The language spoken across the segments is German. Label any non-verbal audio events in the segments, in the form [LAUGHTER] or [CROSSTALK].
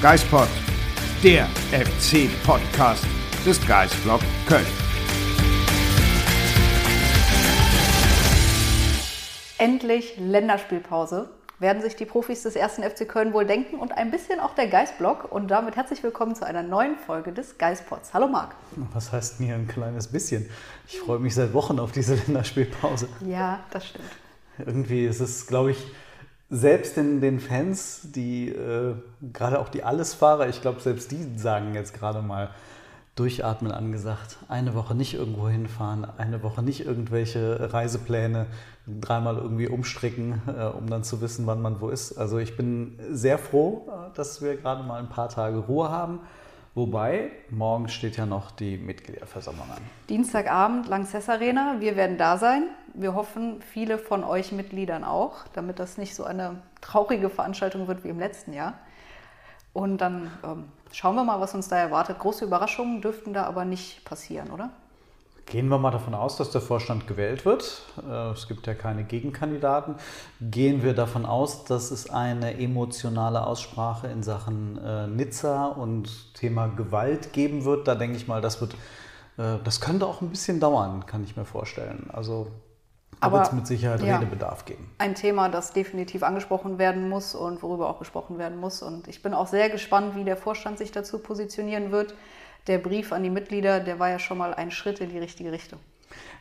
Geispod, der FC-Podcast des Geisblog Köln. Endlich Länderspielpause. Werden sich die Profis des ersten FC Köln wohl denken und ein bisschen auch der Geistblock. Und damit herzlich willkommen zu einer neuen Folge des Geistpods. Hallo Marc. Was heißt mir ein kleines bisschen? Ich freue mich seit Wochen auf diese Länderspielpause. Ja, das stimmt. Irgendwie ist es, glaube ich, selbst den, den Fans, die äh, gerade auch die Allesfahrer, ich glaube, selbst die sagen jetzt gerade mal durchatmen angesagt. Eine Woche nicht irgendwo hinfahren, eine Woche nicht irgendwelche Reisepläne dreimal irgendwie umstricken, äh, um dann zu wissen, wann man wo ist. Also ich bin sehr froh, äh, dass wir gerade mal ein paar Tage Ruhe haben. Wobei, morgen steht ja noch die Mitgliederversammlung an. Dienstagabend, Lanxess Arena. Wir werden da sein. Wir hoffen, viele von euch Mitgliedern auch, damit das nicht so eine traurige Veranstaltung wird wie im letzten Jahr. Und dann ähm, schauen wir mal, was uns da erwartet. Große Überraschungen dürften da aber nicht passieren, oder? Gehen wir mal davon aus, dass der Vorstand gewählt wird. Äh, es gibt ja keine Gegenkandidaten. Gehen wir davon aus, dass es eine emotionale Aussprache in Sachen äh, Nizza und Thema Gewalt geben wird. Da denke ich mal, das wird, äh, das könnte auch ein bisschen dauern, kann ich mir vorstellen. Also wird es mit Sicherheit ja, Redebedarf geben. Ein Thema, das definitiv angesprochen werden muss und worüber auch gesprochen werden muss. Und ich bin auch sehr gespannt, wie der Vorstand sich dazu positionieren wird der Brief an die Mitglieder, der war ja schon mal ein Schritt in die richtige Richtung.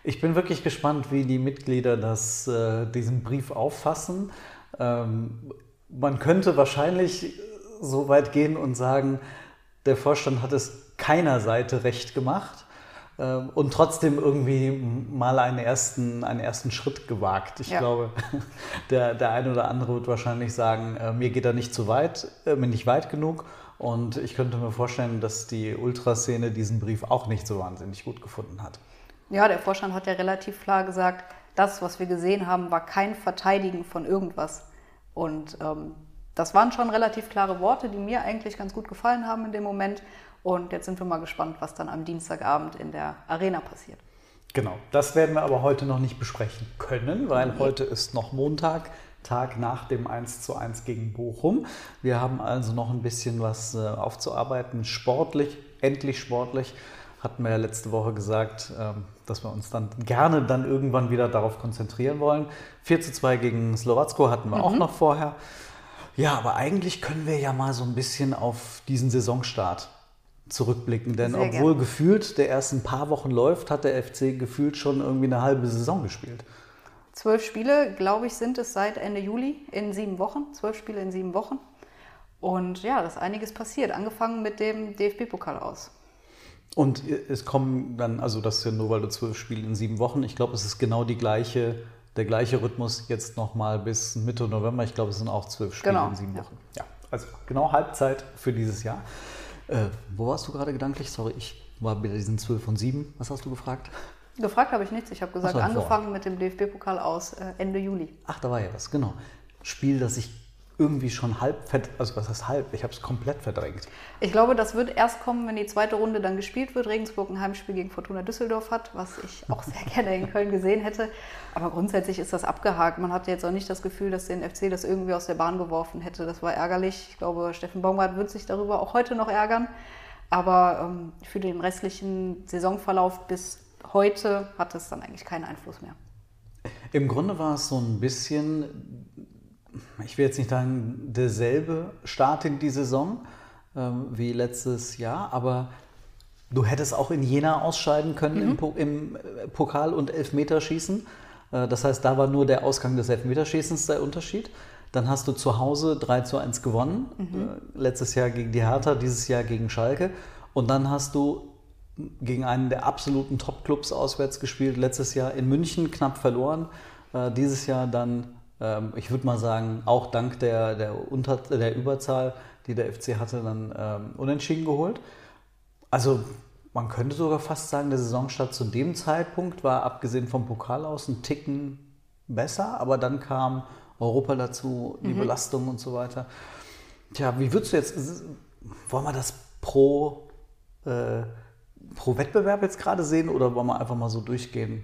Ich bin wirklich gespannt, wie die Mitglieder das, äh, diesen Brief auffassen. Ähm, man könnte wahrscheinlich so weit gehen und sagen, der Vorstand hat es keiner Seite recht gemacht äh, und trotzdem irgendwie mal einen ersten, einen ersten Schritt gewagt. Ich ja. glaube, [LAUGHS] der, der eine oder andere wird wahrscheinlich sagen, äh, mir geht er nicht zu weit, äh, mir nicht weit genug. Und ich könnte mir vorstellen, dass die Ultraszene diesen Brief auch nicht so wahnsinnig gut gefunden hat. Ja, der Vorstand hat ja relativ klar gesagt, das, was wir gesehen haben, war kein Verteidigen von irgendwas. Und ähm, das waren schon relativ klare Worte, die mir eigentlich ganz gut gefallen haben in dem Moment. Und jetzt sind wir mal gespannt, was dann am Dienstagabend in der Arena passiert. Genau, das werden wir aber heute noch nicht besprechen können, weil nee. heute ist noch Montag. Tag nach dem 1 zu 1 gegen Bochum. Wir haben also noch ein bisschen was äh, aufzuarbeiten. Sportlich, endlich sportlich, hatten wir ja letzte Woche gesagt, ähm, dass wir uns dann gerne dann irgendwann wieder darauf konzentrieren wollen. 4 zu 2 gegen Slowacko hatten wir mhm. auch noch vorher. Ja, aber eigentlich können wir ja mal so ein bisschen auf diesen Saisonstart zurückblicken. Denn Sehr obwohl gern. gefühlt der erst ein paar Wochen läuft, hat der FC gefühlt schon irgendwie eine halbe Saison gespielt. Zwölf Spiele, glaube ich, sind es seit Ende Juli in sieben Wochen. Zwölf Spiele in sieben Wochen. Und ja, da ist einiges passiert. Angefangen mit dem DFB-Pokal aus. Und es kommen dann, also das ist ja nur, weil du zwölf Spiele in sieben Wochen. Ich glaube, es ist genau die gleiche, der gleiche Rhythmus jetzt nochmal bis Mitte November. Ich glaube, es sind auch zwölf Spiele genau. in sieben Wochen. Ja. ja, also genau Halbzeit für dieses Jahr. Äh, wo warst du gerade gedanklich? Sorry, ich war bei diesen zwölf und sieben. Was hast du gefragt? Gefragt habe ich nichts. Ich habe gesagt, so, angefangen vor. mit dem DFB-Pokal aus äh, Ende Juli. Ach, da war ja was, genau. Spiel, das ich irgendwie schon halb, also was heißt halb? Ich habe es komplett verdrängt. Ich glaube, das wird erst kommen, wenn die zweite Runde dann gespielt wird. Regensburg ein Heimspiel gegen Fortuna Düsseldorf hat, was ich auch sehr [LAUGHS] gerne in Köln gesehen hätte. Aber grundsätzlich ist das abgehakt. Man hatte jetzt auch nicht das Gefühl, dass der FC das irgendwie aus der Bahn geworfen hätte. Das war ärgerlich. Ich glaube, Steffen Baumgart wird sich darüber auch heute noch ärgern. Aber ähm, für den restlichen Saisonverlauf bis heute hat es dann eigentlich keinen Einfluss mehr. Im Grunde war es so ein bisschen, ich will jetzt nicht sagen, derselbe Start in die Saison ähm, wie letztes Jahr, aber du hättest auch in Jena ausscheiden können mhm. im, po im, äh, Pokal- und Elfmeterschießen. Äh, das heißt, da war nur der Ausgang des Elfmeterschießens der Unterschied. Dann hast du zu Hause 3 zu 1 gewonnen. Mhm. Äh, letztes Jahr gegen die Hertha, dieses Jahr gegen Schalke. Und dann hast du gegen einen der absoluten Top-Clubs auswärts gespielt. Letztes Jahr in München knapp verloren. Äh, dieses Jahr dann, ich würde mal sagen, auch dank der, der, Unter der Überzahl, die der FC hatte, dann ähm, unentschieden geholt. Also man könnte sogar fast sagen, der Saisonstart zu dem Zeitpunkt war, abgesehen vom Pokal aus, ein Ticken besser, aber dann kam Europa dazu, die mhm. Belastung und so weiter. Tja, wie würdest du jetzt, wollen wir das pro, äh, pro Wettbewerb jetzt gerade sehen oder wollen wir einfach mal so durchgehen?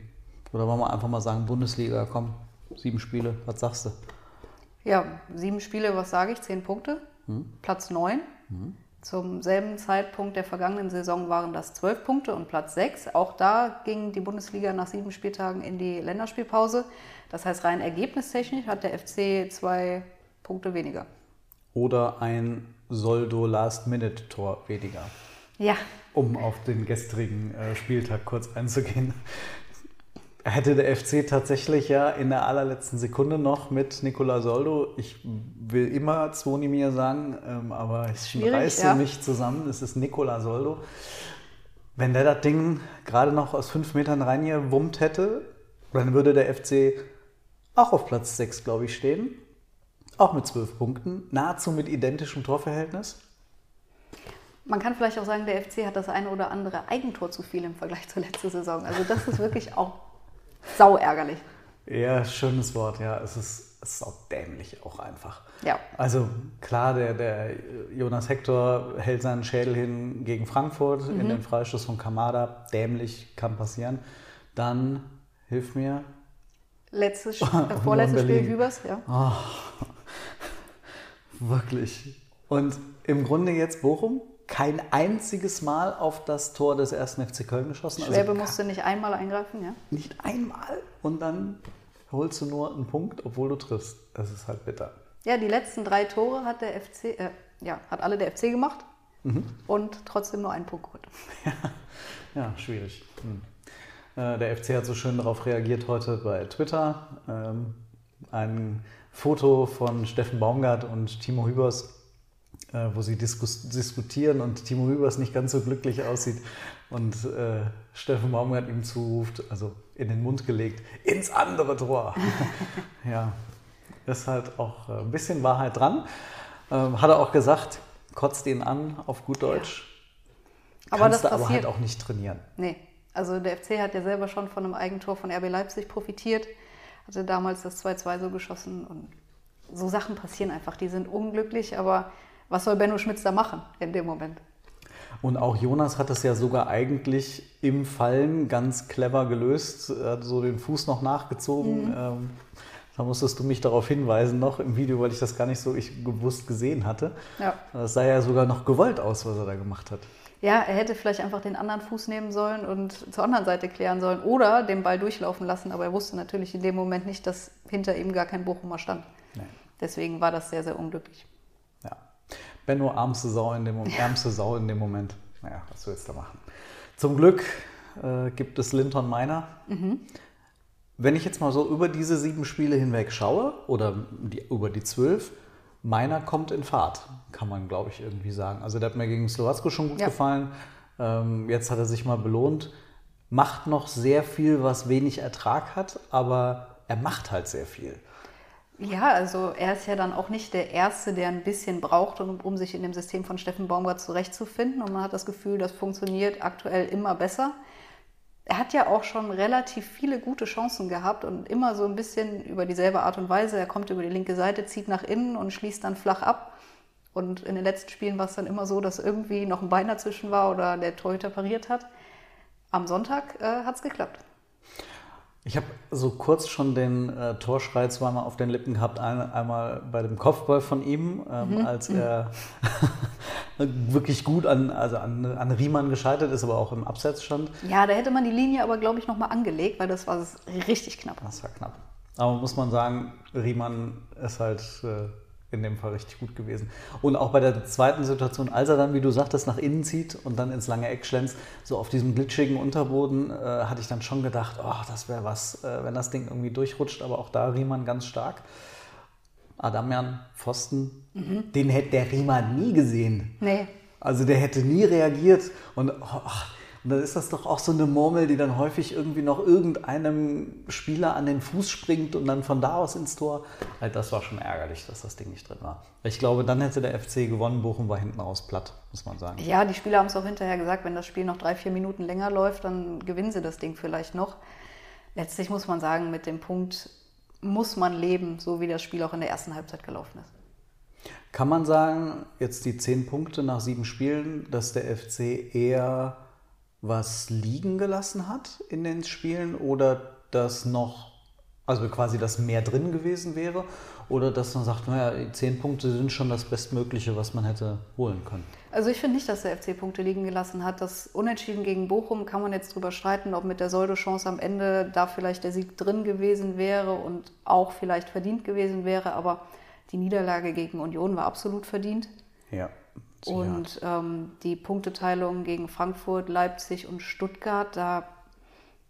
Oder wollen wir einfach mal sagen, Bundesliga, komm, sieben Spiele, was sagst du? Ja, sieben Spiele, was sage ich? Zehn Punkte, hm? Platz neun. Hm? Zum selben Zeitpunkt der vergangenen Saison waren das zwölf Punkte und Platz sechs. Auch da ging die Bundesliga nach sieben Spieltagen in die Länderspielpause. Das heißt, rein ergebnistechnisch hat der FC zwei Punkte weniger. Oder ein Soldo-Last-Minute-Tor weniger. Ja. Um auf den gestrigen äh, Spieltag kurz einzugehen. Hätte der FC tatsächlich ja in der allerletzten Sekunde noch mit Nicola Soldo, ich will immer Zvonimir sagen, ähm, aber ich reiße ja. mich zusammen, es ist Nicola Soldo. Wenn der das Ding gerade noch aus fünf Metern reingewummt hätte, dann würde der FC auch auf Platz 6, glaube ich, stehen. Auch mit zwölf Punkten, nahezu mit identischem Torverhältnis. Man kann vielleicht auch sagen, der FC hat das eine oder andere Eigentor zu viel im Vergleich zur letzten Saison. Also das ist wirklich auch sau ärgerlich. Ja, schönes Wort, ja. Es ist, es ist auch dämlich auch einfach. Ja. Also klar, der, der Jonas Hector hält seinen Schädel hin gegen Frankfurt mhm. in den Freistoß von Kamada. Dämlich kann passieren. Dann, hilf mir. Letztes, [LAUGHS] äh, vorletztes Spiel Hübers, ja. Oh, [LAUGHS] wirklich. Und im Grunde jetzt Bochum? Kein einziges Mal auf das Tor des ersten FC Köln geschossen. Also Schwäbe also musste nicht einmal eingreifen, ja? Nicht einmal und dann holst du nur einen Punkt, obwohl du triffst. Das ist halt bitter. Ja, die letzten drei Tore hat der FC, äh, ja, hat alle der FC gemacht mhm. und trotzdem nur einen Punkt geholt. [LAUGHS] Ja, ja schwierig. Hm. Äh, der FC hat so schön darauf reagiert heute bei Twitter. Ähm, ein Foto von Steffen Baumgart und Timo Hübers wo sie diskutieren und Timo Hübers nicht ganz so glücklich aussieht und äh, Steffen Baumgart ihm zuruft, also in den Mund gelegt, ins andere Tor. [LAUGHS] ja, ist halt auch äh, ein bisschen Wahrheit dran. Ähm, hat er auch gesagt, kotzt ihn an auf gut Deutsch. Ja. Aber Kannst das passiert. aber halt auch nicht trainieren. Nee, also der FC hat ja selber schon von einem Eigentor von RB Leipzig profitiert, hatte damals das 2-2 so geschossen und so Sachen passieren einfach. Die sind unglücklich, aber was soll Benno Schmitz da machen in dem Moment? Und auch Jonas hat es ja sogar eigentlich im Fallen ganz clever gelöst. Er hat so den Fuß noch nachgezogen. Mhm. Ähm, da musstest du mich darauf hinweisen noch im Video, weil ich das gar nicht so ich gewusst gesehen hatte. Ja. Das sah ja sogar noch gewollt aus, was er da gemacht hat. Ja, er hätte vielleicht einfach den anderen Fuß nehmen sollen und zur anderen Seite klären sollen oder den Ball durchlaufen lassen. Aber er wusste natürlich in dem Moment nicht, dass hinter ihm gar kein Bochumer stand. Nein. Deswegen war das sehr, sehr unglücklich. Benno, ärmste Sau in dem, ärmste Sau in dem Moment. Naja, was willst du da machen? Zum Glück äh, gibt es Linton Miner. Mhm. Wenn ich jetzt mal so über diese sieben Spiele hinweg schaue oder die, über die zwölf, Meiner kommt in Fahrt, kann man glaube ich irgendwie sagen. Also der hat mir gegen Slowacko schon gut ja. gefallen. Ähm, jetzt hat er sich mal belohnt. Macht noch sehr viel, was wenig Ertrag hat, aber er macht halt sehr viel. Ja, also er ist ja dann auch nicht der Erste, der ein bisschen braucht, um, um sich in dem System von Steffen Baumgart zurechtzufinden. Und man hat das Gefühl, das funktioniert aktuell immer besser. Er hat ja auch schon relativ viele gute Chancen gehabt und immer so ein bisschen über dieselbe Art und Weise. Er kommt über die linke Seite, zieht nach innen und schließt dann flach ab. Und in den letzten Spielen war es dann immer so, dass irgendwie noch ein Bein dazwischen war oder der Torhüter pariert hat. Am Sonntag äh, hat es geklappt. Ich habe so kurz schon den äh, Torschrei zweimal auf den Lippen gehabt. Ein, einmal bei dem Kopfball von ihm, ähm, mhm. als er [LAUGHS] wirklich gut an, also an, an Riemann gescheitert ist, aber auch im Abseits stand. Ja, da hätte man die Linie aber, glaube ich, nochmal angelegt, weil das war richtig knapp. Das war knapp. Aber muss man sagen, Riemann ist halt äh, in dem Fall richtig gut gewesen. Und auch bei der zweiten Situation, als er dann, wie du sagtest, nach innen zieht und dann ins lange Eck schlänzt, so auf diesem glitschigen Unterboden, äh, hatte ich dann schon gedacht, oh, das wäre was, äh, wenn das Ding irgendwie durchrutscht. Aber auch da Riemann ganz stark. Adamian, Pfosten, mhm. den hätte der Riemann nie gesehen. Nee. Also der hätte nie reagiert. Und oh, Und dann ist das doch auch so eine Murmel, die dann häufig irgendwie noch irgendeinem Spieler an den Fuß springt und dann von da aus ins Tor. Also das war schon ärgerlich, dass das Ding nicht drin war. Ich glaube, dann hätte der FC gewonnen. Bochum war hinten raus platt, muss man sagen. Ja, die Spieler haben es auch hinterher gesagt, wenn das Spiel noch drei, vier Minuten länger läuft, dann gewinnen sie das Ding vielleicht noch. Letztlich muss man sagen, mit dem Punkt muss man leben, so wie das Spiel auch in der ersten Halbzeit gelaufen ist. Kann man sagen, jetzt die zehn Punkte nach sieben Spielen, dass der FC eher was liegen gelassen hat in den Spielen oder dass noch, also quasi das mehr drin gewesen wäre oder dass man sagt, naja, zehn Punkte sind schon das Bestmögliche, was man hätte holen können? Also ich finde nicht, dass der FC Punkte liegen gelassen hat. Das Unentschieden gegen Bochum kann man jetzt drüber streiten, ob mit der Soldo-Chance am Ende da vielleicht der Sieg drin gewesen wäre und auch vielleicht verdient gewesen wäre, aber die Niederlage gegen Union war absolut verdient. Ja. Und ähm, die Punkteteilung gegen Frankfurt, Leipzig und Stuttgart, da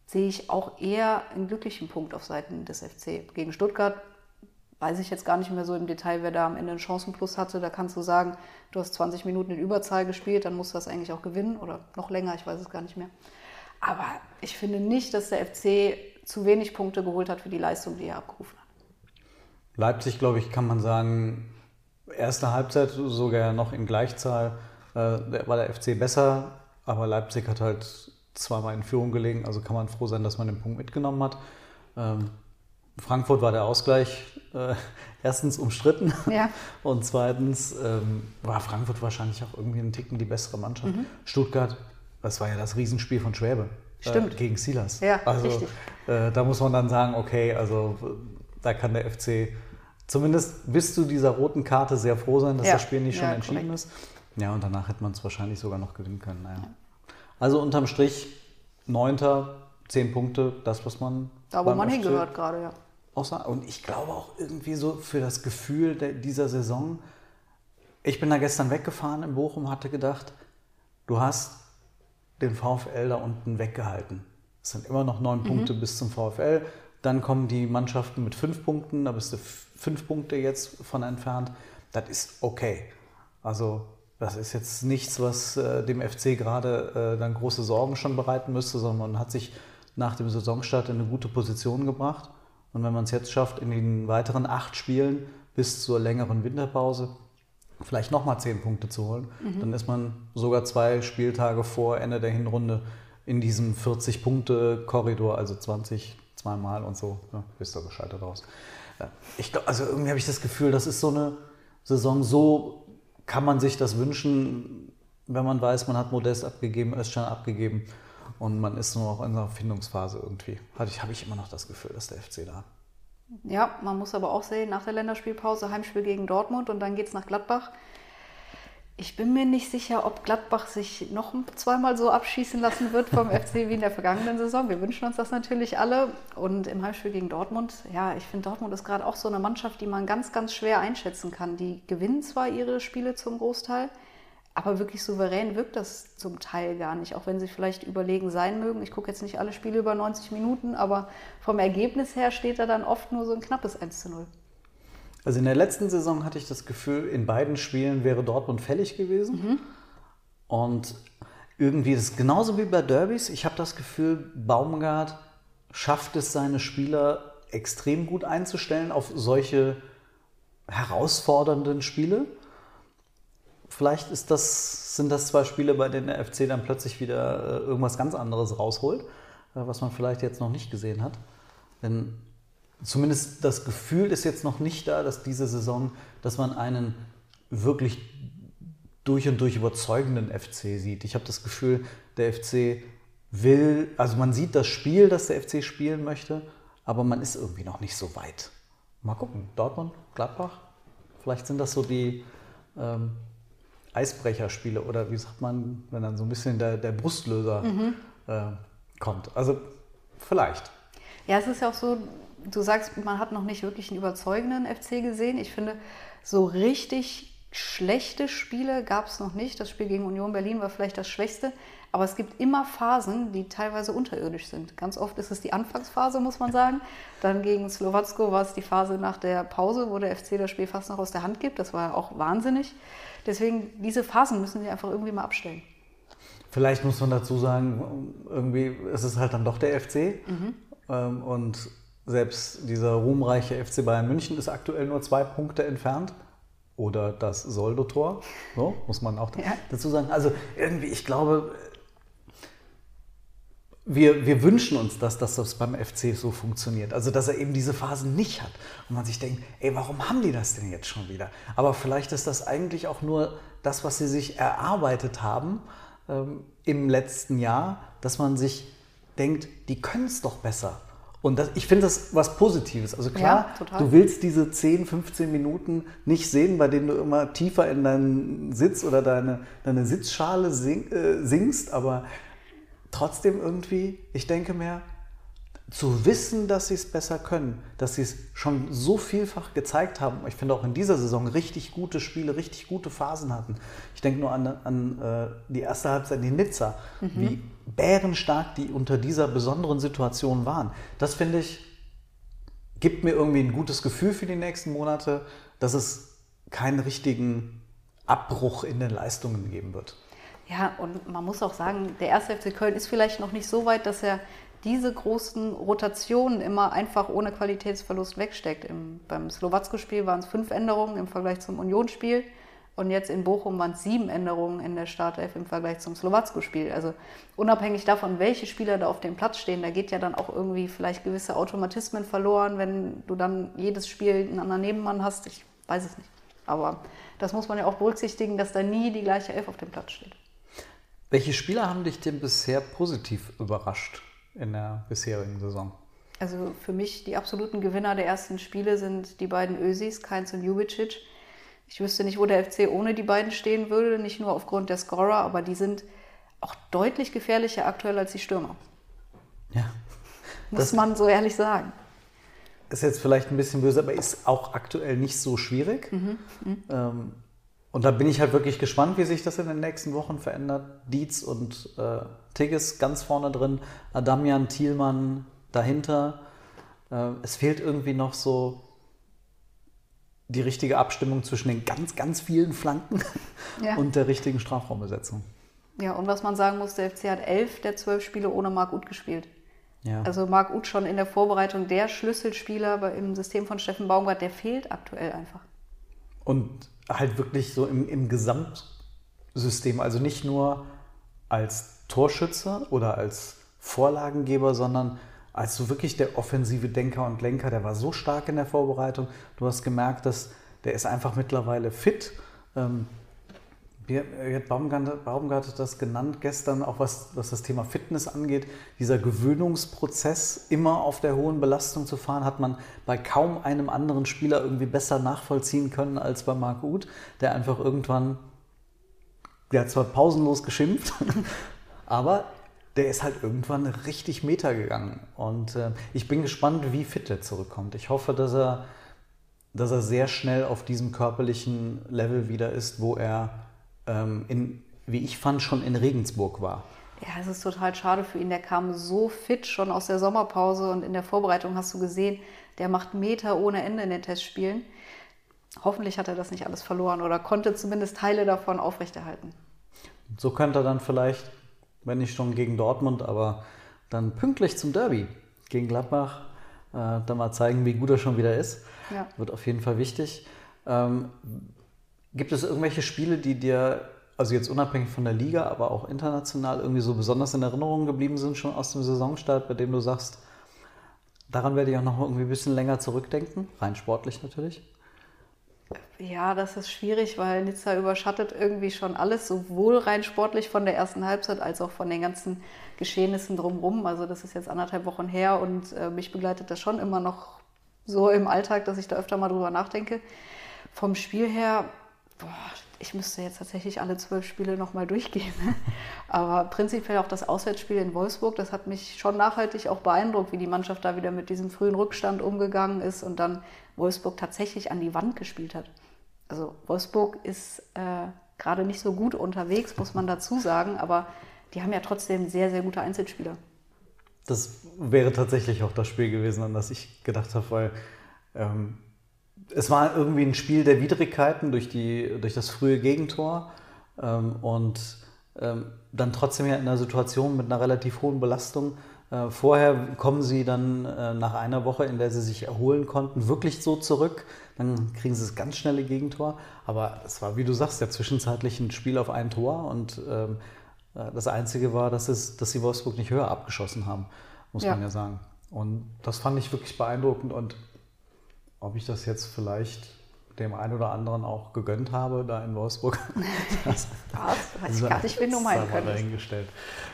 sehe ich auch eher einen glücklichen Punkt auf Seiten des FC. Gegen Stuttgart weiß ich jetzt gar nicht mehr so im Detail, wer da am Ende einen Chancenplus hatte. Da kannst du sagen, du hast 20 Minuten in Überzahl gespielt, dann musst du das eigentlich auch gewinnen oder noch länger, ich weiß es gar nicht mehr. Aber ich finde nicht, dass der FC zu wenig Punkte geholt hat für die Leistung, die er abgerufen hat. Leipzig, glaube ich, kann man sagen, erste Halbzeit sogar noch in Gleichzahl äh, war der FC besser, aber Leipzig hat halt zweimal in Führung gelegen, also kann man froh sein, dass man den Punkt mitgenommen hat. Ähm, Frankfurt war der Ausgleich äh, [LAUGHS] erstens umstritten ja. [LAUGHS] und zweitens ähm, war Frankfurt wahrscheinlich auch irgendwie einen Ticken die bessere Mannschaft. Mhm. Stuttgart, das war ja das Riesenspiel von Schwäbe. Stimmt. Äh, gegen Silas. Ja, also. Äh, da muss man dann sagen, okay, also da kann der FC zumindest bis zu dieser roten Karte sehr froh sein, dass Ja. das Spiel nicht schon Ja, entschieden korrekt. ist. Ja, und danach hätte man es wahrscheinlich sogar noch gewinnen können. Naja. Also unterm Strich, neunter, zehn Punkte, das, was man. Da, wo man FC hingehört gerade, ja. auch. Und ich glaube auch irgendwie so für das Gefühl dieser Saison. Ich bin da gestern weggefahren in Bochum, hatte gedacht, du hast den VfL da unten weggehalten. Es sind immer noch neun Punkte bis zum VfL. Dann kommen die Mannschaften mit fünf Punkten, da bist du fünf Punkte jetzt von entfernt. Das ist okay. Also das ist jetzt nichts, was äh, dem FC gerade äh, dann große Sorgen schon bereiten müsste, sondern man hat sich nach dem Saisonstart in eine gute Position gebracht. Und wenn man es jetzt schafft, in den weiteren acht Spielen bis zur längeren Winterpause vielleicht nochmal zehn Punkte zu holen, dann ist man sogar zwei Spieltage vor Ende der Hinrunde in diesem 40-Punkte-Korridor, also 20 zweimal und so. Ja, bist du gescheitert raus. Ja, Ich glaub, also irgendwie habe ich das Gefühl, das ist so eine Saison, so kann man sich das wünschen, wenn man weiß, man hat Modest abgegeben, Özcan abgegeben und man ist nur noch in einer Findungsphase irgendwie. Hatte ich, habe ich immer noch das Gefühl, dass der FC da. Ja, man muss aber auch sehen, nach der Länderspielpause Heimspiel gegen Dortmund und dann geht es nach Gladbach. Ich bin mir nicht sicher, ob Gladbach sich noch zweimal so abschießen lassen wird vom [LAUGHS] FC wie in der vergangenen Saison. Wir wünschen uns das natürlich alle. Und im Heimspiel gegen Dortmund, ja, ich finde, Dortmund ist gerade auch so eine Mannschaft, die man ganz, ganz schwer einschätzen kann. Die gewinnen zwar ihre Spiele zum Großteil, aber wirklich souverän wirkt das zum Teil gar nicht, auch wenn sie vielleicht überlegen sein mögen. Ich gucke jetzt nicht alle Spiele über 90 Minuten, aber vom Ergebnis her steht da dann oft nur so ein knappes 1 zu 0. Also in der letzten Saison hatte ich das Gefühl, in beiden Spielen wäre Dortmund fällig gewesen. Und irgendwie das ist genauso wie bei Derbys. Ich habe das Gefühl, Baumgart schafft es, seine Spieler extrem gut einzustellen auf solche herausfordernden Spiele. Vielleicht ist das, sind das zwei Spiele, bei denen der FC dann plötzlich wieder äh, irgendwas ganz anderes rausholt, äh, was man vielleicht jetzt noch nicht gesehen hat. Denn zumindest das Gefühl ist jetzt noch nicht da, dass diese Saison, dass man einen wirklich durch und durch überzeugenden FC sieht. Ich habe das Gefühl, der FC will, also man sieht das Spiel, das der FC spielen möchte, aber man ist irgendwie noch nicht so weit. Mal gucken, Dortmund, Gladbach, vielleicht sind das so die ähm, Eisbrecherspiele oder wie sagt man, wenn dann so ein bisschen der, der Brustlöser äh, kommt. Also vielleicht. Ja, es ist ja auch so, du sagst, man hat noch nicht wirklich einen überzeugenden FC gesehen. Ich finde, so richtig schlechte Spiele gab es noch nicht. Das Spiel gegen Union Berlin war vielleicht das schwächste. Aber es gibt immer Phasen, die teilweise unterirdisch sind. Ganz oft ist es die Anfangsphase, muss man sagen. Dann gegen Slowacko war es die Phase nach der Pause, wo der FC das Spiel fast noch aus der Hand gibt. Das war auch wahnsinnig. Deswegen, diese Phasen müssen wir einfach irgendwie mal abstellen. Vielleicht muss man dazu sagen, irgendwie ist es halt dann doch der FC. Mhm. Ähm, und selbst dieser ruhmreiche FC Bayern München ist aktuell nur zwei Punkte entfernt. Oder das Soldo-Tor, so, muss man auch ja. dazu sagen. Also irgendwie, ich glaube, wir, wir wünschen uns, dass, dass das beim FC so funktioniert. Also, dass er eben diese Phasen nicht hat. Und man sich denkt, ey, warum haben die das denn jetzt schon wieder? Aber vielleicht ist das eigentlich auch nur das, was sie sich erarbeitet haben ähm, im letzten Jahr, dass man sich denkt, die können es doch besser. Und das, ich finde das was Positives. Also klar, ja, du willst diese 10, 15 Minuten nicht sehen, bei denen du immer tiefer in deinen Sitz oder deine, deine Sitzschale sing, äh, singst, aber trotzdem irgendwie, ich denke mir, zu wissen, dass sie es besser können, dass sie es schon so vielfach gezeigt haben. Ich finde auch in dieser Saison richtig gute Spiele, richtig gute Phasen hatten. Ich denke nur an, an äh, die erste Halbzeit in Nizza, mhm. wie bärenstark die unter dieser besonderen Situation waren. Das finde ich, gibt mir irgendwie ein gutes Gefühl für die nächsten Monate, dass es keinen richtigen Abbruch in den Leistungen geben wird. Ja, und man muss auch sagen, der erste FC Köln ist vielleicht noch nicht so weit, dass er diese großen Rotationen immer einfach ohne Qualitätsverlust wegsteckt. Im, beim Slowacko-Spiel waren es fünf Änderungen im Vergleich zum Unionsspiel und jetzt in Bochum waren es sieben Änderungen in der Startelf im Vergleich zum Slowacko-Spiel. Also unabhängig davon, welche Spieler da auf dem Platz stehen, da geht ja dann auch irgendwie vielleicht gewisse Automatismen verloren, wenn du dann jedes Spiel einen anderen Nebenmann hast. Ich weiß es nicht. Aber das muss man ja auch berücksichtigen, dass da nie die gleiche Elf auf dem Platz steht. Welche Spieler haben dich denn bisher positiv überrascht? in der bisherigen Saison? Also für mich die absoluten Gewinner der ersten Spiele sind die beiden Ösis, Keins und Jubicic. Ich wüsste nicht, wo der FC ohne die beiden stehen würde, nicht nur aufgrund der Scorer, aber die sind auch deutlich gefährlicher aktuell als die Stürmer. Ja. Muss man so ehrlich sagen. Ist jetzt vielleicht ein bisschen böse, aber ist auch aktuell nicht so schwierig. Mhm. Mhm. Ähm, und da bin ich halt wirklich gespannt, wie sich das in den nächsten Wochen verändert. Dietz und äh, Tigges ganz vorne drin, Adamian, Thielmann dahinter. Äh, es fehlt irgendwie noch so die richtige Abstimmung zwischen den ganz, ganz vielen Flanken ja. [LAUGHS] und der richtigen Strafraumbesetzung. Ja, und was man sagen muss, der FC hat elf der zwölf Spiele ohne Marc Uth gespielt. Ja. Also Marc Uth schon in der Vorbereitung der Schlüsselspieler im System von Steffen Baumgart, der fehlt aktuell einfach. Und halt wirklich so im, im Gesamtsystem, also nicht nur als Torschütze oder als Vorlagengeber, sondern als so wirklich der offensive Denker und Lenker, der war so stark in der Vorbereitung. Du hast gemerkt, dass der ist einfach mittlerweile fit. Ähm, Baumgart, Baumgart hat das genannt gestern, auch was, was das Thema Fitness angeht. Dieser Gewöhnungsprozess, immer auf der hohen Belastung zu fahren, hat man bei kaum einem anderen Spieler irgendwie besser nachvollziehen können als bei Marc Uth, der einfach irgendwann, der hat zwar pausenlos geschimpft, [LAUGHS] aber der ist halt irgendwann richtig Meter gegangen. Und äh, ich bin gespannt, wie fit er zurückkommt. Ich hoffe, dass er, dass er sehr schnell auf diesem körperlichen Level wieder ist, wo er ähm, in, wie ich fand, schon in Regensburg war. Ja, es ist total schade für ihn. Der kam so fit schon aus der Sommerpause und in der Vorbereitung hast du gesehen, der macht Meter ohne Ende in den Testspielen. Hoffentlich hat er das nicht alles verloren oder konnte zumindest Teile davon aufrechterhalten. So könnte er dann vielleicht, wenn nicht schon gegen Dortmund, aber dann pünktlich zum Derby gegen Gladbach äh, dann mal zeigen, wie gut er schon wieder ist. Ja. Wird auf jeden Fall wichtig. Ähm, Gibt es irgendwelche Spiele, die dir, also jetzt unabhängig von der Liga, aber auch international irgendwie so besonders in Erinnerung geblieben sind, schon aus dem Saisonstart, bei dem du sagst, daran werde ich auch noch irgendwie ein bisschen länger zurückdenken, rein sportlich natürlich? Ja, das ist schwierig, weil Nizza überschattet irgendwie schon alles, sowohl rein sportlich von der ersten Halbzeit als auch von den ganzen Geschehnissen drumherum. Also das ist jetzt anderthalb Wochen her und äh, mich begleitet das schon immer noch so im Alltag, dass ich da öfter mal drüber nachdenke. Vom Spiel her boah, ich müsste jetzt tatsächlich alle zwölf Spiele nochmal durchgehen. [LAUGHS] Aber prinzipiell auch das Auswärtsspiel in Wolfsburg, das hat mich schon nachhaltig auch beeindruckt, wie die Mannschaft da wieder mit diesem frühen Rückstand umgegangen ist und dann Wolfsburg tatsächlich an die Wand gespielt hat. Also Wolfsburg ist äh, gerade nicht so gut unterwegs, muss man dazu sagen, aber die haben ja trotzdem sehr, sehr gute Einzelspieler. Das wäre tatsächlich auch das Spiel gewesen, an das ich gedacht habe, weil ähm, es war irgendwie ein Spiel der Widrigkeiten durch, die, durch das frühe Gegentor. Ähm, und ähm, dann trotzdem ja in einer Situation mit einer relativ hohen Belastung. Äh, vorher kommen sie dann äh, nach einer Woche, in der sie sich erholen konnten, wirklich so zurück. Dann kriegen sie das ganz schnelle Gegentor. Aber es war, wie du sagst, ja zwischenzeitlich ein Spiel auf ein Tor. Und ähm, äh, das Einzige war, dass, es, dass sie Wolfsburg nicht höher abgeschossen haben, muss ja. man ja sagen. Und das fand ich wirklich beeindruckend. Und ob ich das jetzt vielleicht dem einen oder anderen auch gegönnt habe, da in Wolfsburg. Das, [LAUGHS] das weiß ich gar nicht, wen du meinen könntest. dahingestellt.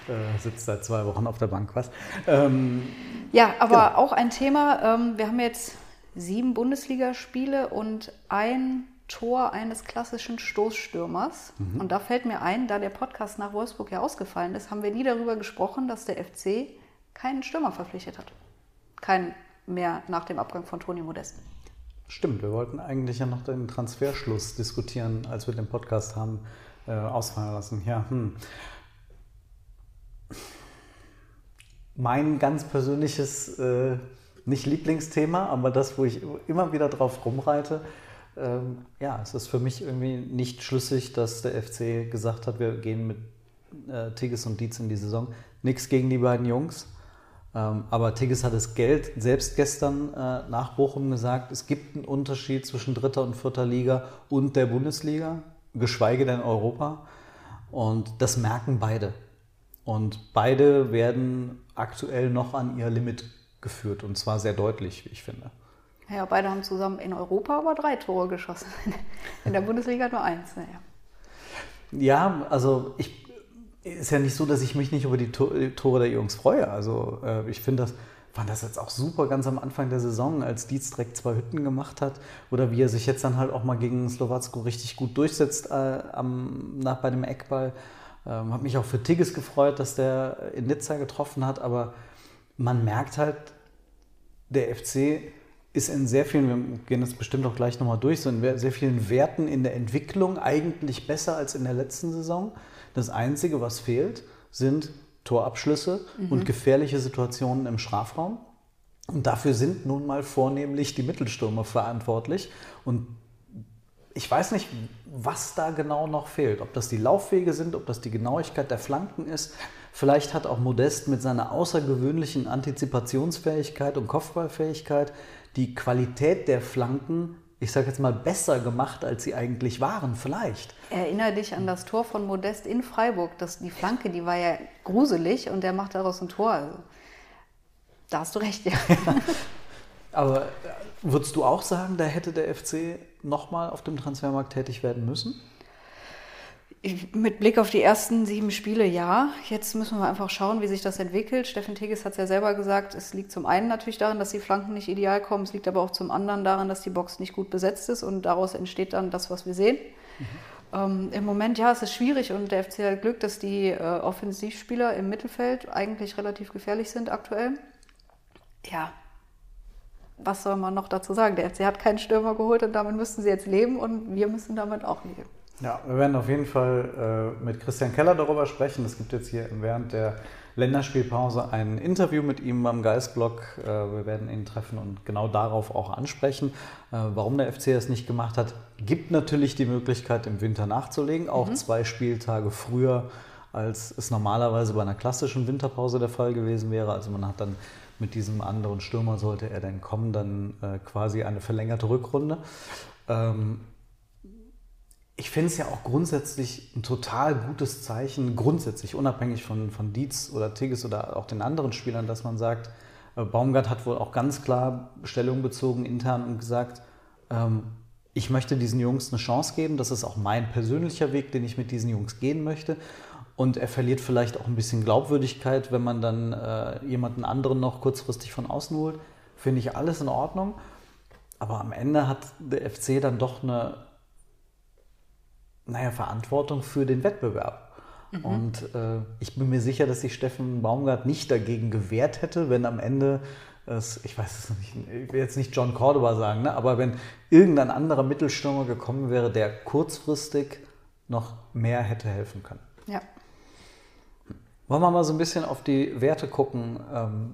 Äh, sitzt seit zwei Wochen auf der Bank, was? Ähm, ja, aber genau. auch ein Thema. Ähm, wir haben jetzt sieben Bundesligaspiele und ein Tor eines klassischen Stoßstürmers. Mhm. Und da fällt mir ein, da der Podcast nach Wolfsburg ja ausgefallen ist, haben wir nie darüber gesprochen, dass der FC keinen Stürmer verpflichtet hat. Keinen mehr nach dem Abgang von Toni Modest. Stimmt, wir wollten eigentlich ja noch den Transferschluss diskutieren, als wir den Podcast haben äh, ausfallen lassen. Ja, hm. Mein ganz persönliches, äh, nicht Lieblingsthema, aber das, wo ich immer wieder drauf rumreite, ähm, ja, es ist für mich irgendwie nicht schlüssig, dass der FC gesagt hat, wir gehen mit äh, Tigges und Dietz in die Saison. Nichts gegen die beiden Jungs. Ähm, aber Tigges hat das Geld selbst gestern äh, nach Bochum gesagt, es gibt einen Unterschied zwischen dritter und vierter Liga und der Bundesliga, geschweige denn Europa. Und das merken beide. Und beide werden aktuell noch an ihr Limit geführt und zwar sehr deutlich, wie ich finde. Ja, beide haben zusammen in Europa aber drei Tore geschossen. [LAUGHS] In der Bundesliga nur eins. Naja. Ja, also ich ist ja nicht so, dass ich mich nicht über die Tore der Jungs freue. Also äh, ich finde das, fand das jetzt auch super ganz am Anfang der Saison, als Dietz direkt zwei Hütten gemacht hat. Oder wie er sich jetzt dann halt auch mal gegen Slowacko richtig gut durchsetzt äh, am, nach, bei dem Eckball. Ähm, hat mich auch für Tigges gefreut, dass der in Nizza getroffen hat. Aber man merkt halt, der FC ist in sehr vielen, wir gehen das bestimmt auch gleich nochmal durch, so in sehr vielen Werten in der Entwicklung eigentlich besser als in der letzten Saison. Das Einzige, was fehlt, sind Torabschlüsse mhm. und gefährliche Situationen im Strafraum. Und dafür sind nun mal vornehmlich die Mittelstürmer verantwortlich. Und ich weiß nicht, was da genau noch fehlt. Ob das die Laufwege sind, ob das die Genauigkeit der Flanken ist. Vielleicht hat auch Modest mit seiner außergewöhnlichen Antizipationsfähigkeit und Kopfballfähigkeit die Qualität der Flanken ich sage jetzt mal, besser gemacht, als sie eigentlich waren, vielleicht. Erinnere dich an das Tor von Modest in Freiburg. Das, die Flanke, die war ja gruselig und der macht daraus ein Tor. Also, da hast du recht, ja. [LAUGHS] [LAUGHS] Aber äh, würdest du auch sagen, da hätte der FC nochmal auf dem Transfermarkt tätig werden müssen? Mit Blick auf die ersten sieben Spiele ja. Jetzt müssen wir einfach schauen, wie sich das entwickelt. Steffen Tigges hat es ja selber gesagt, es liegt zum einen natürlich daran, dass die Flanken nicht ideal kommen, es liegt aber auch zum anderen daran, dass die Box nicht gut besetzt ist und daraus entsteht dann das, was wir sehen. Mhm. Ähm, Im Moment, ja, es ist schwierig und der FC hat Glück, dass die äh, Offensivspieler im Mittelfeld eigentlich relativ gefährlich sind aktuell. Ja, was soll man noch dazu sagen? Der FC hat keinen Stürmer geholt und damit müssten sie jetzt leben und wir müssen damit auch leben. Ja, wir werden auf jeden Fall äh, mit Christian Keller darüber sprechen. Es gibt jetzt hier während der Länderspielpause ein Interview mit ihm beim Geistblog. Äh, wir werden ihn treffen und genau darauf auch ansprechen. Äh, warum der FC es nicht gemacht hat, gibt natürlich die Möglichkeit, im Winter nachzulegen, auch mhm. zwei Spieltage früher, als es normalerweise bei einer klassischen Winterpause der Fall gewesen wäre. Also man hat dann mit diesem anderen Stürmer, sollte er denn kommen, dann äh, quasi eine verlängerte Rückrunde. Ähm, ich finde es ja auch grundsätzlich ein total gutes Zeichen, grundsätzlich unabhängig von, von Dietz oder Tigges oder auch den anderen Spielern, dass man sagt, äh, Baumgart hat wohl auch ganz klar Stellung bezogen intern und gesagt, ähm, ich möchte diesen Jungs eine Chance geben. Das ist auch mein persönlicher Weg, den ich mit diesen Jungs gehen möchte. Und er verliert vielleicht auch ein bisschen Glaubwürdigkeit, wenn man dann äh, jemanden anderen noch kurzfristig von außen holt. Finde ich alles in Ordnung. Aber am Ende hat der FC dann doch eine naja, Verantwortung für den Wettbewerb. Mhm. Und äh, ich bin mir sicher, dass sich Steffen Baumgart nicht dagegen gewehrt hätte, wenn am Ende es, ich weiß es nicht, ich will jetzt nicht John Cordoba sagen, ne, aber wenn irgendein anderer Mittelstürmer gekommen wäre, der kurzfristig noch mehr hätte helfen können. Ja. Wollen wir mal so ein bisschen auf die Werte gucken? Ähm,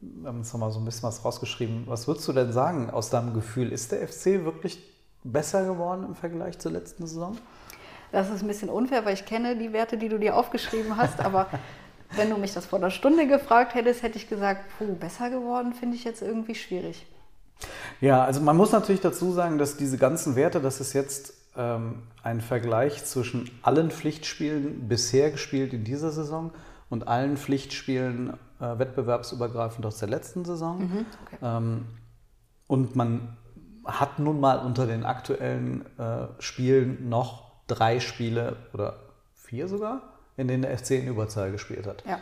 wir haben uns noch mal so ein bisschen was rausgeschrieben. Was würdest du denn sagen aus deinem Gefühl? Ist der FC wirklich besser geworden im Vergleich zur letzten Saison? Das ist ein bisschen unfair, weil ich kenne die Werte, die du dir aufgeschrieben hast, [LAUGHS] aber wenn du mich das vor einer Stunde gefragt hättest, hätte ich gesagt, puh, besser geworden finde ich jetzt irgendwie schwierig. Ja, also man muss natürlich dazu sagen, dass diese ganzen Werte, das ist jetzt ähm, ein Vergleich zwischen allen Pflichtspielen bisher gespielt in dieser Saison und allen Pflichtspielen äh, wettbewerbsübergreifend aus der letzten Saison. Mhm, okay. ähm, und man hat nun mal unter den aktuellen äh, Spielen noch drei Spiele oder vier sogar, in denen der FC in Überzahl gespielt hat. Ja.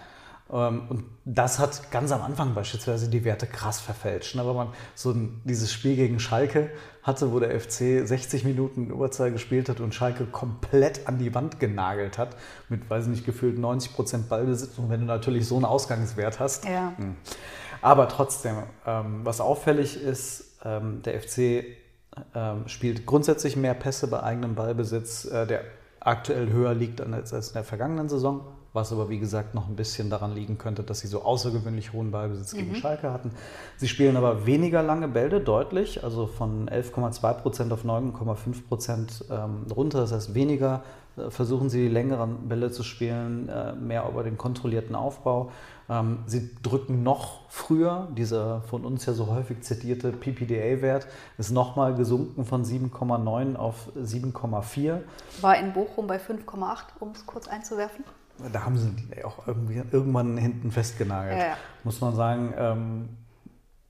Ähm, und das hat ganz am Anfang beispielsweise die Werte krass verfälscht. Aber man so ein, dieses Spiel gegen Schalke hatte, wo der FC 60 Minuten Überzahl gespielt hat und Schalke komplett an die Wand genagelt hat, mit, weiß nicht, gefühlt 90 Prozent Ballbesitz. Und wenn du natürlich so einen Ausgangswert hast. Ja. Hm. Aber trotzdem, ähm, was auffällig ist, ähm, der FC spielt grundsätzlich mehr Pässe bei eigenem Ballbesitz, äh, der aktuell höher liegt als in der vergangenen Saison was aber wie gesagt noch ein bisschen daran liegen könnte, dass sie so außergewöhnlich hohen Ballbesitz gegen mhm. Schalke hatten. Sie spielen aber weniger lange Bälle, deutlich, also von 11,2 Prozent auf 9,5 Prozent ähm, runter. Das heißt, weniger äh, versuchen sie die längeren Bälle zu spielen, äh, mehr über den kontrollierten Aufbau. Ähm, sie drücken noch früher, dieser von uns ja so häufig zitierte PPDA-Wert ist nochmal gesunken von 7,9 auf 7,4. War in Bochum bei 5,8, um es kurz einzuwerfen da haben sie die auch irgendwann hinten festgenagelt. Ja, ja. Muss man sagen, ähm,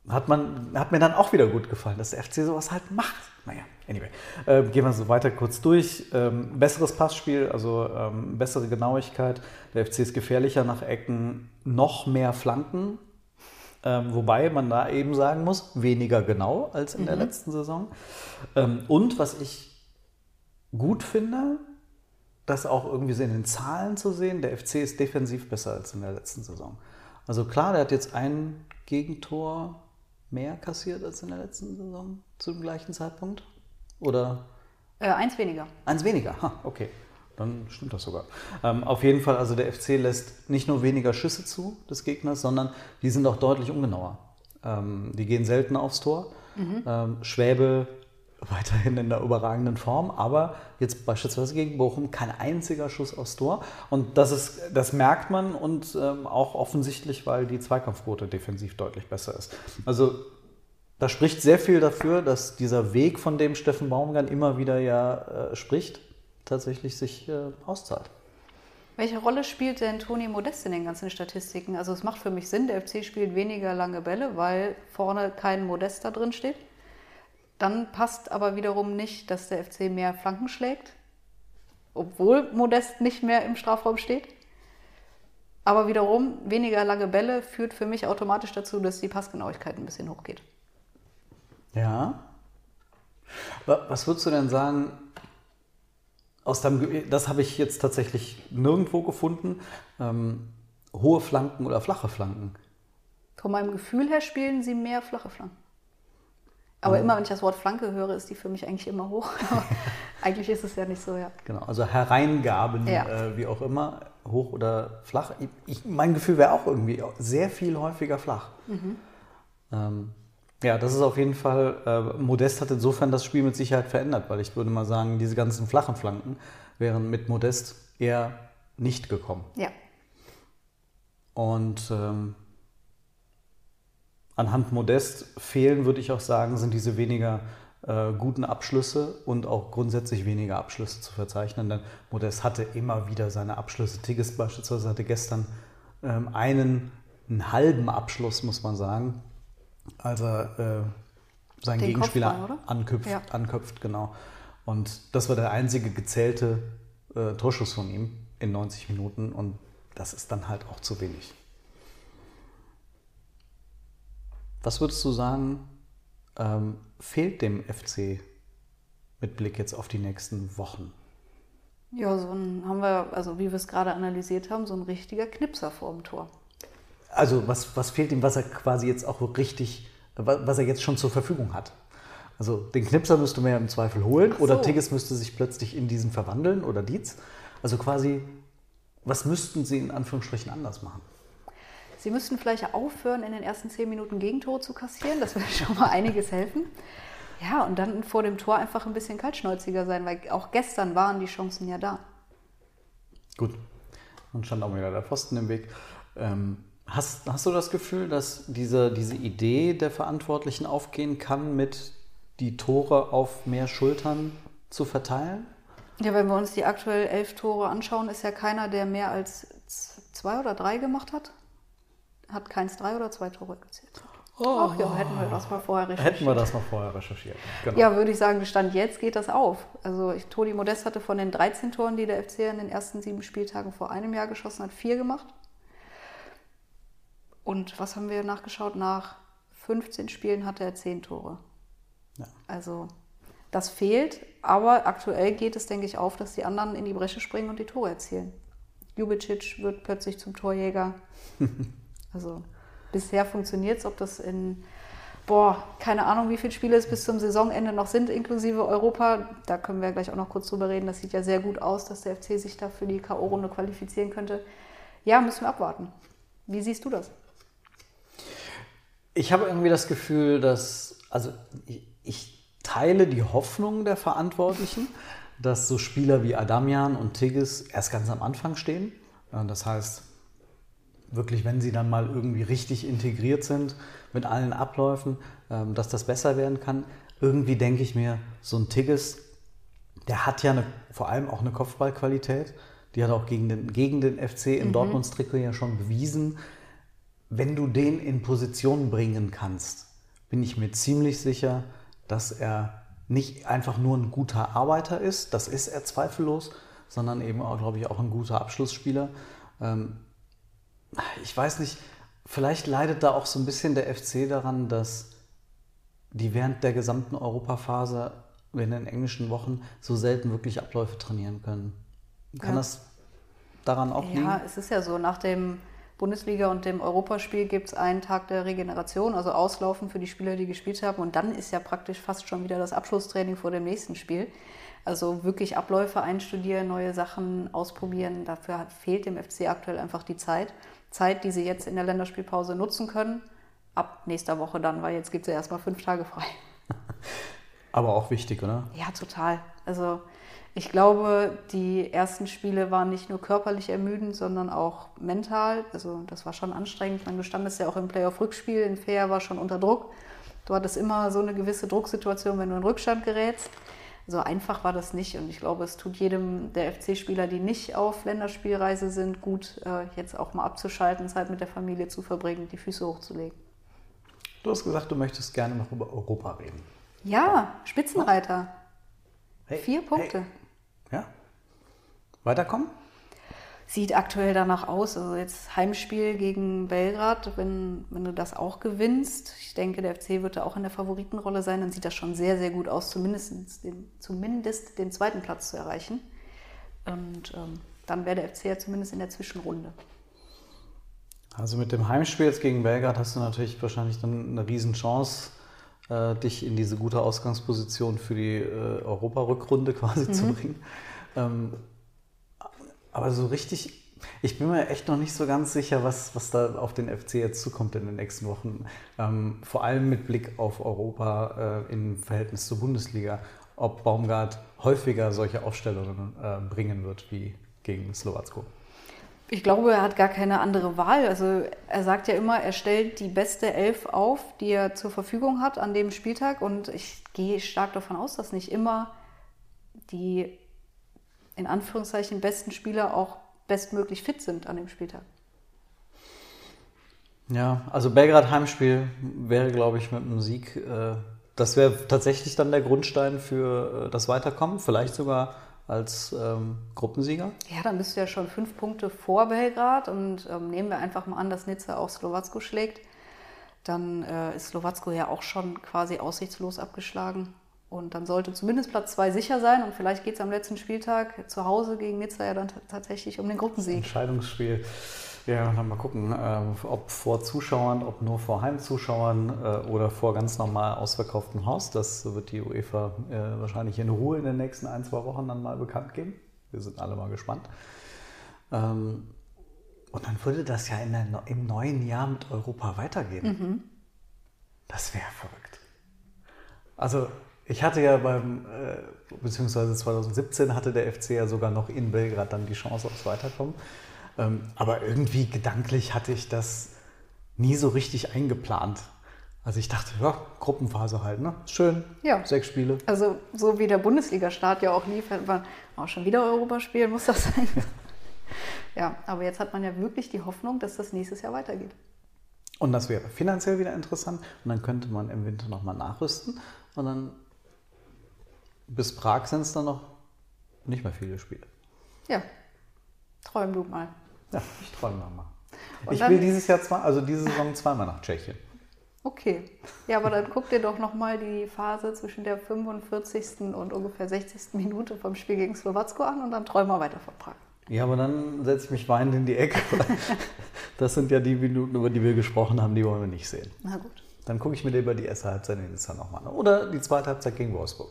hat, man, hat mir dann auch wieder gut gefallen, dass der FC sowas halt macht. Naja, anyway. Äh, gehen wir so weiter kurz durch. Ähm, besseres Passspiel, also ähm, bessere Genauigkeit. Der FC ist gefährlicher nach Ecken, noch mehr Flanken. Ähm, wobei man da eben sagen muss, weniger genau als in mhm. der letzten Saison. Ähm, und was ich gut finde, das auch irgendwie so in den Zahlen zu sehen. Der FC ist defensiv besser als in der letzten Saison. Also klar, der hat jetzt ein Gegentor mehr kassiert als in der letzten Saison zu dem gleichen Zeitpunkt. Oder? Äh, eins weniger. Eins weniger, ha, okay. Dann stimmt das sogar. Ähm, auf jeden Fall, also der FC lässt nicht nur weniger Schüsse zu des Gegners, sondern die sind auch deutlich ungenauer. Ähm, die gehen selten aufs Tor. Mhm. Ähm, Schwäbe weiterhin in der überragenden Form, aber jetzt beispielsweise gegen Bochum kein einziger Schuss aufs Tor. Und das, ist, das merkt man und ähm, auch offensichtlich, weil die Zweikampfquote defensiv deutlich besser ist. Also da spricht sehr viel dafür, dass dieser Weg, von dem Steffen Baumgart immer wieder ja äh, spricht, tatsächlich sich äh, auszahlt. Welche Rolle spielt denn Toni Modest in den ganzen Statistiken? Also es macht für mich Sinn, der FC spielt weniger lange Bälle, weil vorne kein Modest da drin steht. Dann passt aber wiederum nicht, dass der FC mehr Flanken schlägt, obwohl Modest nicht mehr im Strafraum steht. Aber wiederum, weniger lange Bälle führt für mich automatisch dazu, dass die Passgenauigkeit ein bisschen hochgeht. Ja. Was würdest du denn sagen, aus deinem, das habe ich jetzt tatsächlich nirgendwo gefunden, ähm, hohe Flanken oder flache Flanken? Von meinem Gefühl her spielen sie mehr flache Flanken. Aber immer, wenn ich das Wort Flanke höre, ist die für mich eigentlich immer hoch. [LAUGHS] eigentlich ist es ja nicht so, ja. Genau, also Hereingaben, ja. äh, wie auch immer, hoch oder flach. Ich, mein Gefühl wäre auch irgendwie sehr viel häufiger flach. Mhm. Ähm, ja, das ist auf jeden Fall, äh, Modest hat insofern das Spiel mit Sicherheit verändert, weil ich würde mal sagen, diese ganzen flachen Flanken wären mit Modest eher nicht gekommen. Ja. Und ähm, anhand Modest fehlen, würde ich auch sagen, sind diese weniger äh, guten Abschlüsse und auch grundsätzlich weniger Abschlüsse zu verzeichnen. Denn Modest hatte immer wieder seine Abschlüsse. Tigges beispielsweise hatte gestern ähm, einen, einen, halben Abschluss, muss man sagen, als er äh, seinen Den Gegenspieler anköpft, ja. anköpft, genau. Und das war der einzige gezählte äh, Torschuss von ihm in 90 Minuten und das ist dann halt auch zu wenig. Was würdest du sagen, ähm, fehlt dem FC mit Blick jetzt auf die nächsten Wochen? Ja, so ein haben wir, also wie wir es gerade analysiert haben, so ein richtiger Knipser vor dem Tor. Also was, was fehlt ihm, was er quasi jetzt auch richtig, was er jetzt schon zur Verfügung hat? Also den Knipser müsste man ja im Zweifel holen so. oder Tigges müsste sich plötzlich in diesen verwandeln oder Dietz. Also quasi, was müssten sie in Anführungsstrichen anders machen? Sie müssten vielleicht aufhören, in den ersten zehn Minuten Gegentore zu kassieren. Das würde schon mal einiges helfen. Ja, und dann vor dem Tor einfach ein bisschen kaltschnäuziger sein, weil auch gestern waren die Chancen ja da. Gut, und stand auch wieder der Pfosten im Weg. Ähm, hast, hast du das Gefühl, dass diese, diese Idee der Verantwortlichen aufgehen kann, mit die Tore auf mehr Schultern zu verteilen? Ja, wenn wir uns die aktuell elf Tore anschauen, ist ja keiner, der mehr als zwei oder drei gemacht hat. Hat keins drei oder zwei Tore gezählt. Oh. Ach ja, hätten wir das mal vorher recherchiert. Hätten wir das mal vorher recherchiert. Genau. Ja, würde ich sagen, Stand jetzt geht das auf. Also ich, Toni Modest hatte von den 13 Toren, die der FC in den ersten sieben Spieltagen vor einem Jahr geschossen hat, vier gemacht. Und was haben wir nachgeschaut? Nach 15 Spielen hatte er zehn Tore. Ja. Also das fehlt, aber aktuell geht es, denke ich, auf, dass die anderen in die Bresche springen und die Tore erzielen. Jubicic wird plötzlich zum Torjäger. [LAUGHS] also bisher funktioniert es, ob das in, boah, keine Ahnung, wie viele Spiele es bis zum Saisonende noch sind, inklusive Europa. Da können wir gleich auch noch kurz drüber reden. Das sieht ja sehr gut aus, dass der FC sich da für die K.O.-Runde qualifizieren könnte. Ja, müssen wir abwarten. Wie siehst du das? Ich habe irgendwie das Gefühl, dass, also ich, ich teile die Hoffnung der Verantwortlichen, dass so Spieler wie Adamian und Tigges erst ganz am Anfang stehen. Das heißt, wirklich, wenn sie dann mal irgendwie richtig integriert sind mit allen Abläufen, ähm, dass das besser werden kann. Irgendwie denke ich mir, so ein Tigges, der hat ja eine, vor allem auch eine Kopfballqualität. Die hat auch gegen den, gegen den FC im mhm. Dortmunds Trikot ja schon bewiesen. Wenn du den in Position bringen kannst, bin ich mir ziemlich sicher, dass er nicht einfach nur ein guter Arbeiter ist, das ist er zweifellos, sondern eben auch, glaube ich, auch ein guter Abschlussspieler. Ähm, ich weiß nicht, vielleicht leidet da auch so ein bisschen der FC daran, dass die während der gesamten Europaphase in den englischen Wochen so selten wirklich Abläufe trainieren können. Kann ja. das daran auch liegen? Ja, es ist ja so, nach dem Bundesliga und dem Europaspiel gibt es einen Tag der Regeneration, also Auslaufen für die Spieler, die gespielt haben. Und dann ist ja praktisch fast schon wieder das Abschlusstraining vor dem nächsten Spiel. Also wirklich Abläufe einstudieren, neue Sachen ausprobieren. Dafür fehlt dem FC aktuell einfach die Zeit. Zeit, die sie jetzt in der Länderspielpause nutzen können. Ab nächster Woche dann, weil jetzt gibt es ja erstmal fünf Tage frei. [LAUGHS] Aber auch wichtig, oder? Ja, total. Also ich glaube, die ersten Spiele waren nicht nur körperlich ermüdend, sondern auch mental. Also das war schon anstrengend. meine, du standest ja auch im Playoff-Rückspiel. In Fair war schon unter Druck. Du hattest immer so eine gewisse Drucksituation, wenn du in Rückstand gerätst so einfach war das nicht. Und ich glaube, es tut jedem der FC-Spieler, die nicht auf Länderspielreise sind, gut, äh, jetzt auch mal abzuschalten, Zeit mit der Familie zu verbringen, die Füße hochzulegen. Du hast gesagt, du möchtest gerne noch über Europa reden. Ja, Spitzenreiter. Hey, Vier Punkte. Hey. Ja. Weiterkommen? Sieht aktuell danach aus. Also jetzt Heimspiel gegen Belgrad, wenn, wenn du das auch gewinnst. Ich denke, der FC wird da auch in der Favoritenrolle sein. Dann sieht das schon sehr, sehr gut aus, zumindest den, zumindest den zweiten Platz zu erreichen. Und ähm, dann wäre der FC ja zumindest in der Zwischenrunde. Also mit dem Heimspiel jetzt gegen Belgrad hast du natürlich wahrscheinlich dann eine Riesenchance, äh, dich in diese gute Ausgangsposition für die äh, Europa-Rückrunde quasi mhm. zu bringen. Ähm, aber so richtig, ich bin mir echt noch nicht so ganz sicher, was, was da auf den FC jetzt zukommt in den nächsten Wochen. Ähm, vor allem mit Blick auf Europa äh, im Verhältnis zur Bundesliga. Ob Baumgart häufiger solche Aufstellungen äh, bringen wird wie gegen Slowacko. Ich glaube, er hat gar keine andere Wahl. Also er sagt ja immer, er stellt die beste Elf auf, die er zur Verfügung hat an dem Spieltag. Und ich gehe stark davon aus, dass nicht immer die in Anführungszeichen besten Spieler auch bestmöglich fit sind an dem Spieltag. Ja, also Belgrad Heimspiel wäre, glaube ich, mit einem Sieg, äh, das wäre tatsächlich dann der Grundstein für äh, das Weiterkommen, vielleicht sogar als ähm, Gruppensieger. Ja, dann bist du ja schon fünf Punkte vor Belgrad und ähm, nehmen wir einfach mal an, dass Nizza auch Slowacko schlägt. Dann äh, ist Slowacko ja auch schon quasi aussichtslos abgeschlagen. Und dann sollte zumindest Platz 2 sicher sein und vielleicht geht es am letzten Spieltag zu Hause gegen Nizza ja dann tatsächlich um den Gruppensieg. Entscheidungsspiel. Ja, dann mal gucken, äh, ob vor Zuschauern, ob nur vor Heimzuschauern äh, oder vor ganz normal ausverkauftem Haus. Das wird die UEFA äh, wahrscheinlich in Ruhe in den nächsten ein, zwei Wochen dann mal bekannt geben. Wir sind alle mal gespannt. Ähm, und dann würde das ja der, im neuen Jahr mit Europa weitergehen. Mhm. Das wäre verrückt. Also Ich hatte ja beim, äh, beziehungsweise 2017 hatte der FC ja sogar noch in Belgrad dann die Chance aufs Weiterkommen. Ähm, aber irgendwie gedanklich hatte ich das nie so richtig eingeplant. Also ich dachte, ja, Gruppenphase halt, ne? Schön. Ja. Sechs Spiele. Also so wie der Bundesliga-Start ja auch lief, hat man auch schon wieder Europaspiel, muss das sein. ja, aber jetzt hat man ja wirklich die Hoffnung, dass das nächstes Jahr weitergeht. Und das wäre finanziell wieder interessant. Und dann könnte man im Winter nochmal nachrüsten. Und dann bis Prag sind es dann noch nicht mehr viele Spiele. Ja, träum du mal. Ja, ich träume mal. Und Ich will dieses Jahr zwei, also diese Saison zweimal nach Tschechien. Okay. Ja, aber dann guck dir doch nochmal die Phase zwischen der 45. und ungefähr 60. Minute vom Spiel gegen Slowacko an und dann träum mal weiter von Prag. Ja, aber dann setze ich mich weinend in die Ecke. Das sind ja die Minuten, über die wir gesprochen haben, die wollen wir nicht sehen. Na gut. Dann gucke ich mir lieber die erste Halbzeit in Nizza nochmal an. Oder die zweite Halbzeit gegen Wolfsburg.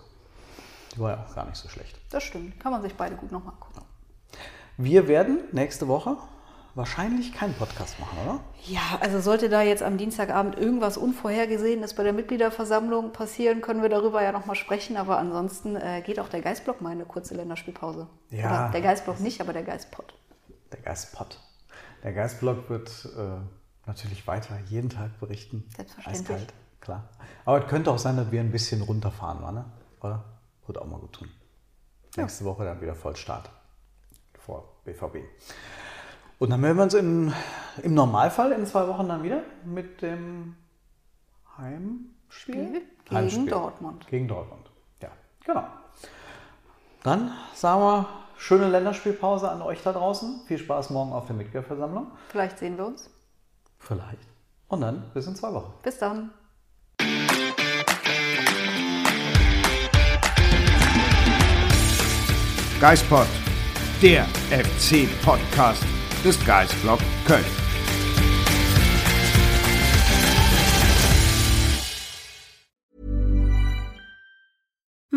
Die war ja auch gar nicht so schlecht. Das stimmt. Kann man sich beide gut nochmal angucken. Wir werden nächste Woche wahrscheinlich keinen Podcast machen, oder? Ja, also sollte da jetzt am Dienstagabend irgendwas Unvorhergesehenes bei der Mitgliederversammlung passieren, können wir darüber ja nochmal sprechen. Aber ansonsten äh, geht auch der Geistblock mal in eine kurze Länderspielpause. Ja. Oder der Geistblock nicht, aber der Geistpot. Der Geistpot. Der Geistblog wird äh, natürlich weiter jeden Tag berichten. Selbstverständlich. Eiskalt, klar. Aber es könnte auch sein, dass wir ein bisschen runterfahren, ne? oder? Wird auch mal gut tun. Nächste Woche dann wieder Vollstart vor BVB. Und dann melden wir uns im, im Normalfall in zwei Wochen dann wieder mit dem Heimspiel? Spiel gegen Dortmund. Gegen Dortmund, ja, genau. Dann sagen wir schöne Länderspielpause an euch da draußen. Viel Spaß morgen auf der Mitgliederversammlung. Vielleicht sehen wir uns. Vielleicht. Und dann bis in zwei Wochen. Bis dann. Geispod, der FC-Podcast des Geistblog Köln.